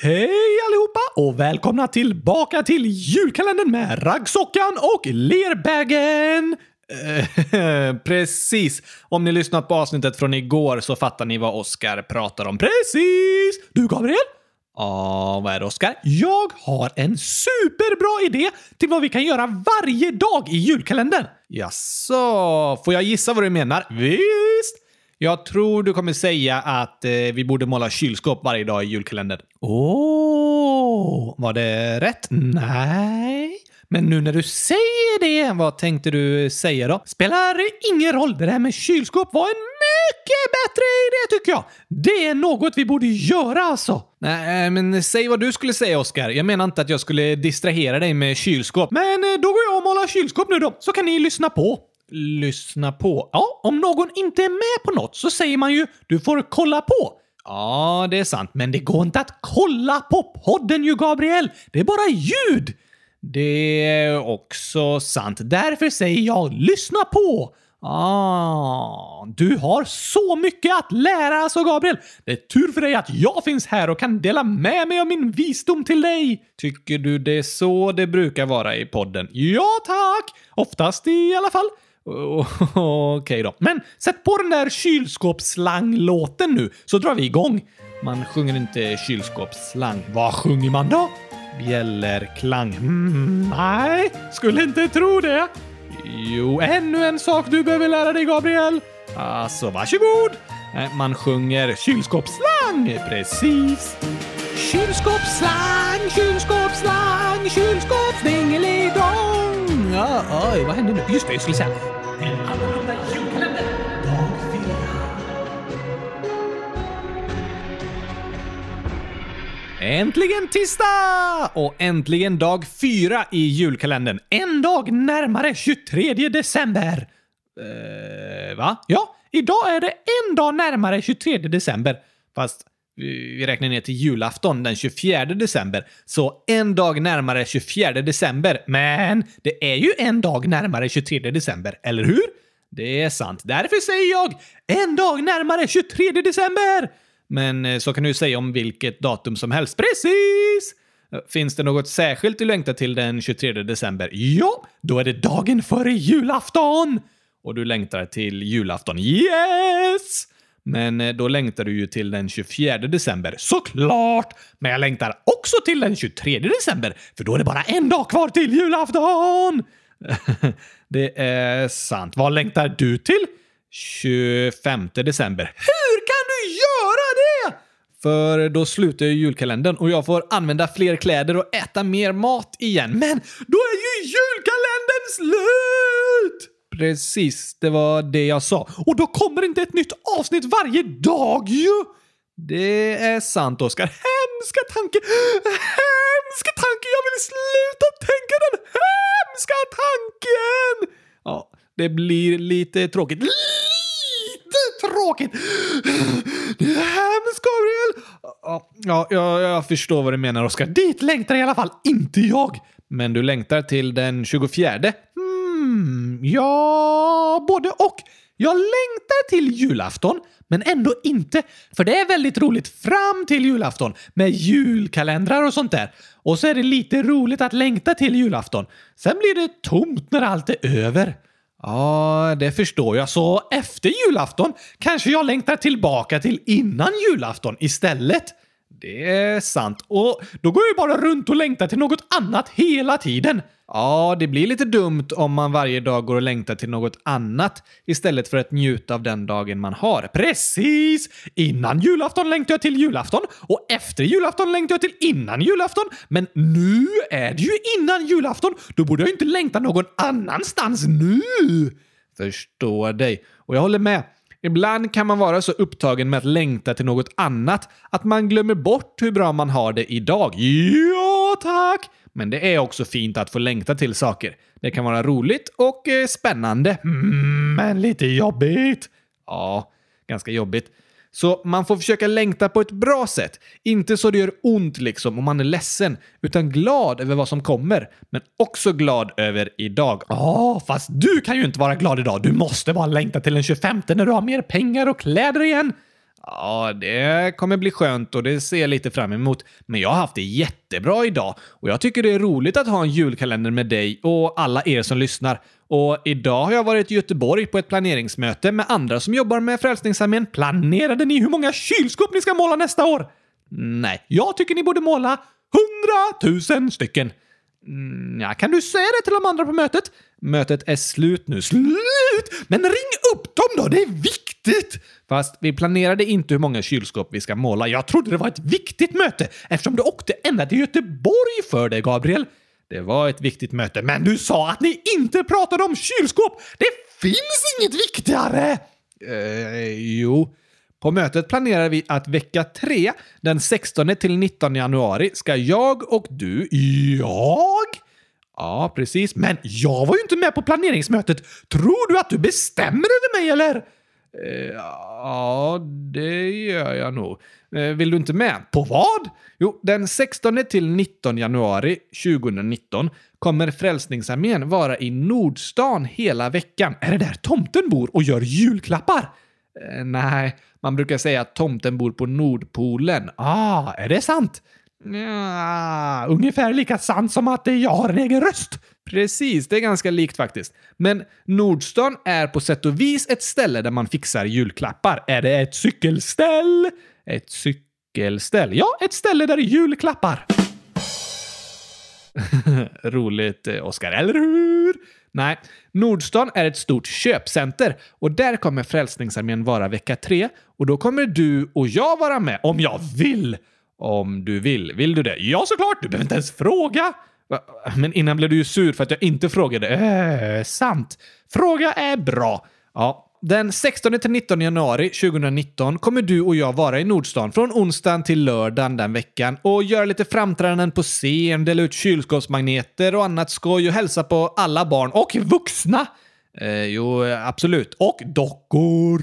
Hej allihopa och välkomna tillbaka till julkalendern med Raggsockan och Lerbägen! Eh, precis. Om ni lyssnat på avsnittet från igår så fattar ni vad Oskar pratar om. Precis! Du Gabriel? Ja, vad är det Oskar? Jag har en superbra idé till vad vi kan göra varje dag i julkalendern. Jaså, får jag gissa vad du menar? Visst! Jag tror du kommer säga att eh, vi borde måla kylskåp varje dag i julkalendern. Åh, var det rätt? Nej. Men nu när du säger det, vad tänkte du säga då? Spelar ingen roll, det där med kylskåp var en mycket bättre idé tycker jag. Det är något vi borde göra alltså. Nej, men säg vad du skulle säga Oskar. Jag menar inte att jag skulle distrahera dig med kylskåp. Men eh, då går jag och målar kylskåp nu då, så kan ni lyssna på. Lyssna på? Ja, om någon inte är med på något så säger man ju “du får kolla på”. Ja, det är sant, men det går inte att kolla på podden ju, Gabriel! Det är bara ljud! Det är också sant. Därför säger jag lyssna på! Ah, du har så mycket att lära alltså, Gabriel. Det är tur för dig att jag finns här och kan dela med mig av min visdom till dig. Tycker du det är så det brukar vara i podden? Ja, tack! Oftast i alla fall. Okej okay då. Men sätt på den där kylskåpsslanglåten nu så drar vi igång. Man sjunger inte kylskåpsslang. Vad sjunger man då? Bjällerklang. Mm, nej, skulle inte tro det. Jo, ännu en sak du behöver lära dig, Gabriel. Alltså, varsågod. Eh, man sjunger kylskåpsslang. Precis. Kylskåpsslang, kylskåpsslang, kylskåpsdingeling. Ja, oj, vad hände nu? Just det, jag skulle säga. En annorlunda julkalender, dag fyra. Äntligen tisdag! Och äntligen dag fyra i julkalendern. En dag närmare 23 december. Eh, va? Ja, idag är det en dag närmare 23 december. Fast vi räknar ner till julafton den 24 december. Så en dag närmare 24 december. Men det är ju en dag närmare 23 december, eller hur? Det är sant. Därför säger jag en dag närmare 23 december! Men eh, så kan du säga om vilket datum som helst. Precis! Finns det något särskilt du längtar till den 23 december? Ja, då är det dagen före julafton! Och du längtar till julafton? Yes! Men eh, då längtar du ju till den 24 december. Såklart! Men jag längtar också till den 23 december, för då är det bara en dag kvar till julafton! det är sant. Vad längtar du till? 25 december. Hur kan du göra det? För då slutar ju julkalendern och jag får använda fler kläder och äta mer mat igen. Men då är ju julkalendern slut! Precis, det var det jag sa. Och då kommer inte ett nytt avsnitt varje dag ju! Det är sant, Oskar. Hemska tanke! Hemska tanke! Jag vill sluta tänka den hemska tanken! Ja, det blir lite tråkigt. Lite tråkigt! Det är hemskt, Gabriel! Ja, ja, jag förstår vad du menar, Oskar. Dit längtar i alla fall inte jag. Men du längtar till den 24? Hmm, ja, både och. Jag längtar till julafton, men ändå inte. För det är väldigt roligt fram till julafton med julkalendrar och sånt där. Och så är det lite roligt att längta till julafton. Sen blir det tomt när allt är över. Ja, det förstår jag. Så efter julafton kanske jag längtar tillbaka till innan julafton istället. Det är sant. Och då går jag ju bara runt och längtar till något annat hela tiden. Ja, det blir lite dumt om man varje dag går och längtar till något annat istället för att njuta av den dagen man har. Precis! Innan julafton längtar jag till julafton och efter julafton längtar jag till innan julafton. Men nu är det ju innan julafton. Då borde jag inte längta någon annanstans nu. Förstår dig. Och jag håller med. Ibland kan man vara så upptagen med att längta till något annat att man glömmer bort hur bra man har det idag. Ja, tack! Men det är också fint att få längta till saker. Det kan vara roligt och eh, spännande. Mm, men lite jobbigt. Ja, ganska jobbigt. Så man får försöka längta på ett bra sätt. Inte så det gör ont liksom om man är ledsen, utan glad över vad som kommer. Men också glad över idag. Ja, oh, fast du kan ju inte vara glad idag. Du måste bara längta till den 25 när du har mer pengar och kläder igen. Ja, det kommer bli skönt och det ser jag lite fram emot. Men jag har haft det jättebra idag och jag tycker det är roligt att ha en julkalender med dig och alla er som lyssnar. Och idag har jag varit i Göteborg på ett planeringsmöte med andra som jobbar med Frälsningsarmén. Planerade ni hur många kylskåp ni ska måla nästa år? Nej, jag tycker ni borde måla hundratusen stycken. Mm, ja, kan du säga det till de andra på mötet? Mötet är slut nu. Slut! Men ring upp dem då, det är viktigt! Fast vi planerade inte hur många kylskåp vi ska måla. Jag trodde det var ett viktigt möte eftersom du åkte ända till Göteborg för det, Gabriel. Det var ett viktigt möte, men du sa att ni inte pratade om kylskåp! Det finns inget viktigare! Eh, jo. På mötet planerar vi att vecka 3, den 16 till 19 januari, ska jag och du... Jag? Ja, precis. Men jag var ju inte med på planeringsmötet. Tror du att du bestämmer över mig, eller? Eh, ja, det gör jag nog. Eh, vill du inte med? På vad? Jo, den 16 till 19 januari 2019 kommer Frälsningsarmén vara i Nordstan hela veckan. Är det där tomten bor och gör julklappar? Eh, nej, man brukar säga att tomten bor på Nordpolen. Ah, är det sant? Ja, ungefär lika sant som att jag har en egen röst. Precis, det är ganska likt faktiskt. Men Nordstan är på sätt och vis ett ställe där man fixar julklappar. Är det ett cykelställ? Ett cykelställ? Ja, ett ställe där det är julklappar. Roligt, eh, Oskar, eller hur? Nej, Nordstan är ett stort köpcenter och där kommer Frälsningsarmén vara vecka tre och då kommer du och jag vara med om jag vill. Om du vill. Vill du det? Ja, såklart! Du behöver inte ens fråga! Men innan blev du ju sur för att jag inte frågade. Äh, sant. Fråga är bra. Ja, den 16 till 19 januari 2019 kommer du och jag vara i Nordstan från onsdagen till lördagen den veckan och göra lite framträdanden på scen, dela ut kylskåpsmagneter och annat skoj och hälsa på alla barn och vuxna. Eh, jo, absolut. Och dockor.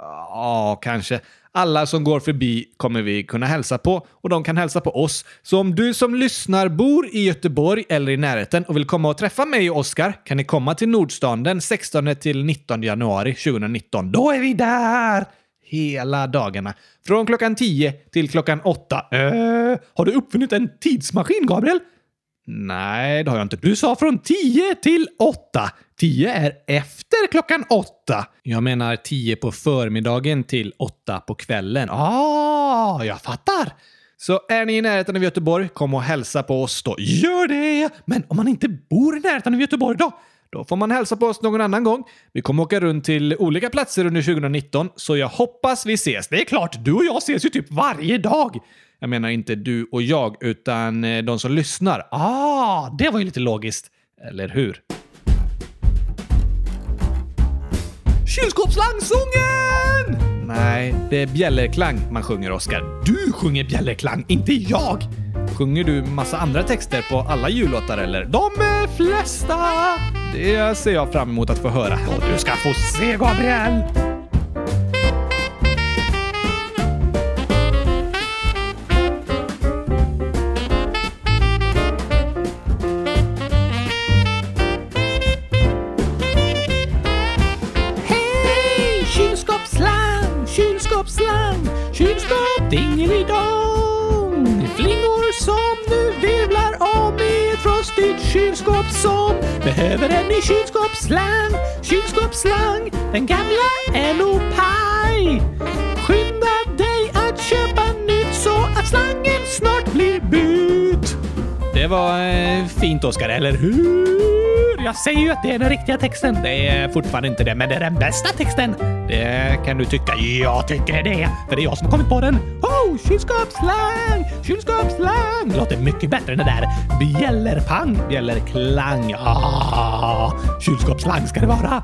Ja, kanske. Alla som går förbi kommer vi kunna hälsa på och de kan hälsa på oss. Så om du som lyssnar bor i Göteborg eller i närheten och vill komma och träffa mig och Oskar kan ni komma till Nordstan den 16 till 19 januari 2019. Då är vi där! Hela dagarna. Från klockan 10 till klockan 8. Äh, har du uppfunnit en tidsmaskin, Gabriel? Nej, det har jag inte. Du sa från 10 till 8. 10 är efter klockan 8. Jag menar 10 på förmiddagen till 8 på kvällen. Ah, jag fattar! Så är ni i närheten av Göteborg, kom och hälsa på oss då. Gör det! Men om man inte bor i närheten av Göteborg då? Då får man hälsa på oss någon annan gång. Vi kommer åka runt till olika platser under 2019, så jag hoppas vi ses. Det är klart, du och jag ses ju typ varje dag. Jag menar inte du och jag, utan eh, de som lyssnar. Ah, det var ju lite logiskt. Eller hur? Kylskåpslangsången! Nej, det är bjällerklang man sjunger, Oskar. Du sjunger bjällerklang, inte jag! Sjunger du massa andra texter på alla jullåtar eller? De flesta! Det ser jag fram emot att få höra. Och du ska få se, Gabriel! Behöver en ny kylskåpsslang, kylskåpsslang. Den gamla är nog paj. Skynda dig att köpa nytt så att slangen snart blir bytt. Det var eh, fint, Oskar, eller hur? Jag säger ju att det är den riktiga texten. Det är fortfarande inte det, men det är den bästa texten. Det kan du tycka. Jag tycker det, för det är jag som har kommit på den. Wow, kylskåpsslang! Kylskåpsslang! Låter mycket bättre än det där bjällerpang, bjällerklang. Ah, kylskåpsslang ska det vara.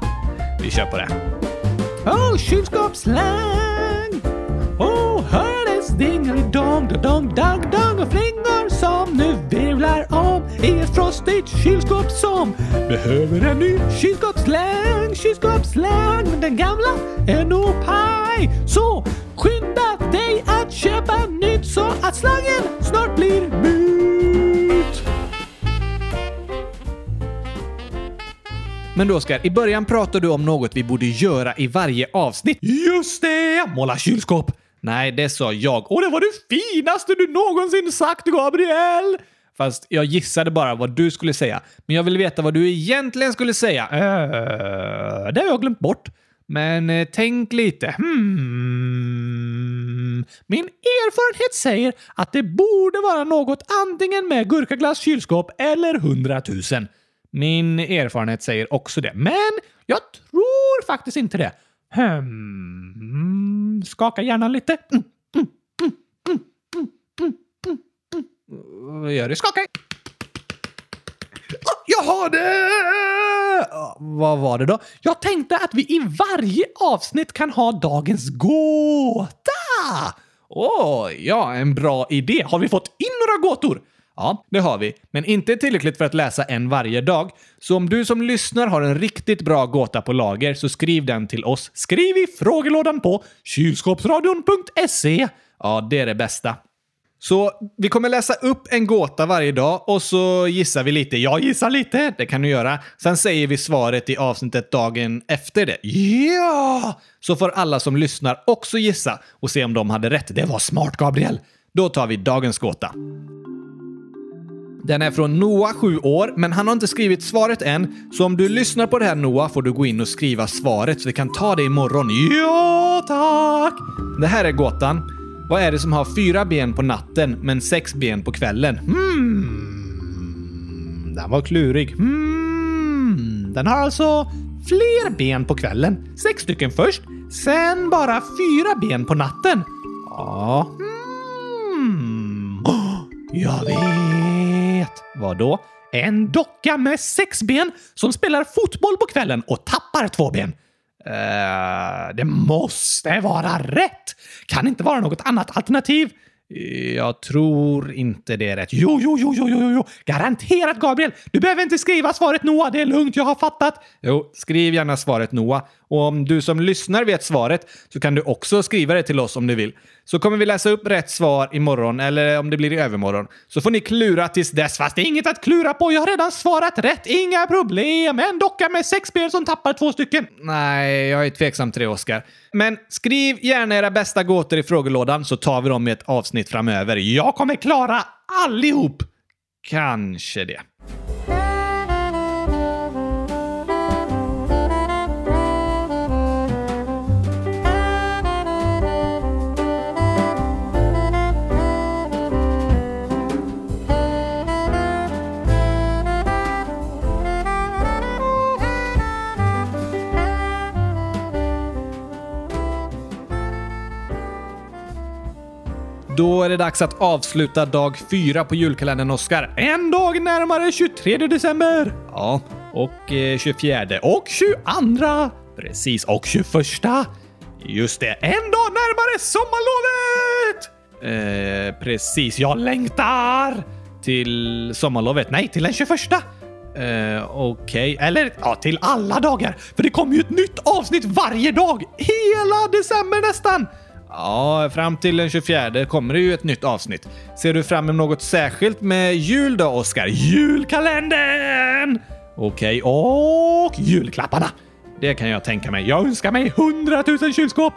Vi kör på det. Oh, kylskåpsslang! Oh, hördes dingelidong, dong, dong, dong och flingor som nu virvlar om i ett frostigt kylskåp som behöver en ny kylskåpsslang, kylskåpsslang. Men den gamla är nog paj. Så skynda dig att köpa nytt så att slangen snart blir bytt. Men då Oskar, i början pratade du om något vi borde göra i varje avsnitt. Just det! Måla kylskåp! Nej, det sa jag. Och det var det finaste du någonsin sagt, Gabriel! Fast jag gissade bara vad du skulle säga. Men jag vill veta vad du egentligen skulle säga. Uh, det har jag glömt bort. Men eh, tänk lite. Hmm. Min erfarenhet säger att det borde vara något antingen med gurkaglass, kylskåp eller hundratusen. Min erfarenhet säger också det, men jag tror faktiskt inte det. Hmm. Skaka hjärnan lite. Mm, mm, mm, gör det. Skaka! Jag har det! Vad var det då? Jag tänkte att vi i varje avsnitt kan ha dagens gåta! Åh, oh, ja, en bra idé. Har vi fått in några gåtor? Ja, det har vi, men inte tillräckligt för att läsa en varje dag. Så om du som lyssnar har en riktigt bra gåta på lager så skriv den till oss. Skriv i frågelådan på kylskåpsradion.se. Ja, det är det bästa. Så vi kommer läsa upp en gåta varje dag och så gissar vi lite. Jag gissar lite, det kan du göra. Sen säger vi svaret i avsnittet dagen efter det. Ja! Så får alla som lyssnar också gissa och se om de hade rätt. Det var smart, Gabriel. Då tar vi dagens gåta. Den är från Noah, 7 år, men han har inte skrivit svaret än. Så om du lyssnar på det här Noah får du gå in och skriva svaret så vi kan ta det imorgon. Ja, tack! Det här är gåtan. Vad är det som har fyra ben på natten men sex ben på kvällen? Hmm. Den var klurig. Hmm. Den har alltså fler ben på kvällen. Sex stycken först, sen bara fyra ben på natten. Ja. Hmm. Oh, jag vet! Vad då? En docka med sex ben som spelar fotboll på kvällen och tappar två ben. Uh, det måste vara rätt! Kan inte vara något annat alternativ. Jag tror inte det är rätt. Jo, jo, jo, jo, jo, jo. Garanterat Gabriel! Du behöver inte skriva svaret Noah, det är lugnt, jag har fattat. Jo, skriv gärna svaret Noah. Och om du som lyssnar vet svaret så kan du också skriva det till oss om du vill. Så kommer vi läsa upp rätt svar imorgon, eller om det blir i övermorgon. Så får ni klura tills dess, fast det är inget att klura på. Jag har redan svarat rätt, inga problem. En docka med sex ben som tappar två stycken. Nej, jag är tveksam till det, Oskar. Men skriv gärna era bästa gåtor i frågelådan så tar vi dem i ett avsnitt framöver. Jag kommer klara allihop! Kanske det. Då är det dags att avsluta dag fyra på julkalendern, Oskar. En dag närmare 23 december! Ja, och eh, 24 och 22. Precis, och 21. Just det, en dag närmare sommarlovet! Eh, precis, jag längtar! Till sommarlovet? Nej, till den 21. Uh, eh, Okej, okay. eller ja, till alla dagar. För det kommer ju ett nytt avsnitt varje dag. Hela december nästan. Ja, fram till den 24 kommer det ju ett nytt avsnitt. Ser du fram emot något särskilt med jul då, Oskar? Julkalendern! Okej, och julklapparna. Det kan jag tänka mig. Jag önskar mig 100 000 kylskåp.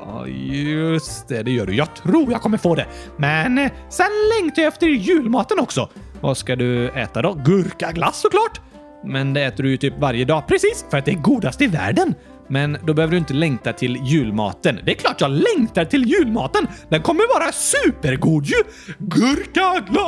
Ja, just det, det gör du. Jag tror jag kommer få det. Men eh, sen längtar jag efter julmaten också. Vad ska du äta då? Gurkaglass såklart! Men det äter du ju typ varje dag. Precis, för att det är godast i världen. Men då behöver du inte längta till julmaten. Det är klart jag längtar till julmaten! Den kommer vara supergod ju! Gurkaglas!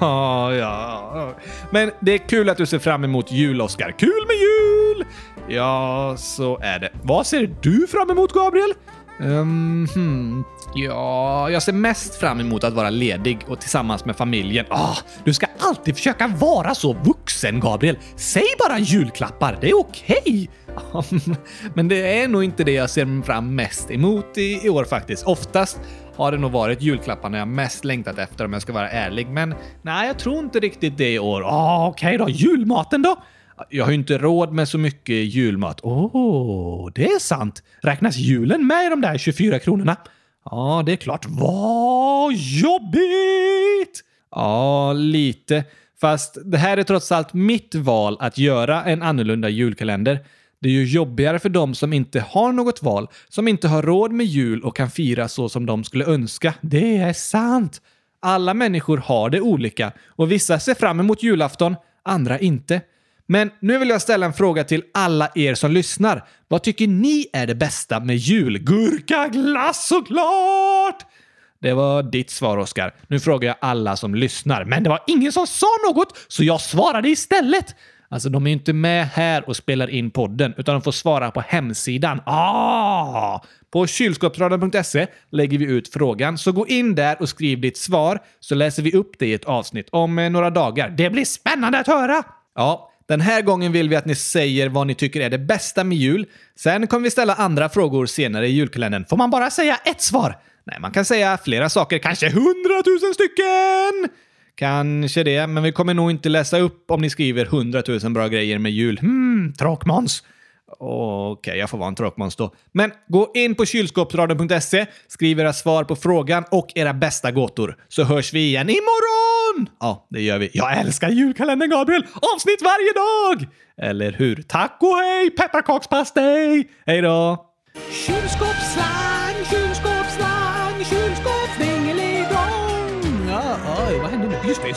Ah, ja. Men det är kul att du ser fram emot jul, Oskar. Kul med jul! Ja, så är det. Vad ser du fram emot, Gabriel? Um, hmm. Ja, jag ser mest fram emot att vara ledig och tillsammans med familjen. Ah, du ska alltid försöka vara så vuxen, Gabriel. Säg bara julklappar, det är okej. Okay. Men det är nog inte det jag ser fram mest emot i, i år faktiskt. Oftast har det nog varit julklapparna jag mest längtat efter om jag ska vara ärlig. Men nej, jag tror inte riktigt det i år. Ah, Okej okay då, julmaten då? Jag har ju inte råd med så mycket julmat. Åh, oh, det är sant. Räknas julen med i de där 24 kronorna? Ja, det är klart. Vad jobbigt! Ja, lite. Fast det här är trots allt mitt val att göra en annorlunda julkalender. Det är ju jobbigare för de som inte har något val, som inte har råd med jul och kan fira så som de skulle önska. Det är sant! Alla människor har det olika och vissa ser fram emot julafton, andra inte. Men nu vill jag ställa en fråga till alla er som lyssnar. Vad tycker ni är det bästa med jul? Gurkaglass såklart! Det var ditt svar, Oskar. Nu frågar jag alla som lyssnar, men det var ingen som sa något, så jag svarade istället. Alltså, de är ju inte med här och spelar in podden, utan de får svara på hemsidan. Ah! På kylskåpsradion.se lägger vi ut frågan, så gå in där och skriv ditt svar så läser vi upp det i ett avsnitt om eh, några dagar. Det blir spännande att höra! Ja, den här gången vill vi att ni säger vad ni tycker är det bästa med jul. Sen kommer vi ställa andra frågor senare i julkalendern. Får man bara säga ett svar? Nej, man kan säga flera saker, kanske hundratusen stycken! Kanske det, men vi kommer nog inte läsa upp om ni skriver hundratusen bra grejer med jul. Hmm, tråkmåns. Okej, okay, jag får vara en tråkmåns då. Men gå in på kylskåpsradion.se, skriv era svar på frågan och era bästa gåtor, så hörs vi igen imorgon! Ja, det gör vi. Jag älskar julkalendern, Gabriel! Avsnitt varje dag! Eller hur? Tack och hej! Pepparkakspastej! Hej då! Kylskåpsslang, kylskåpsslang, что и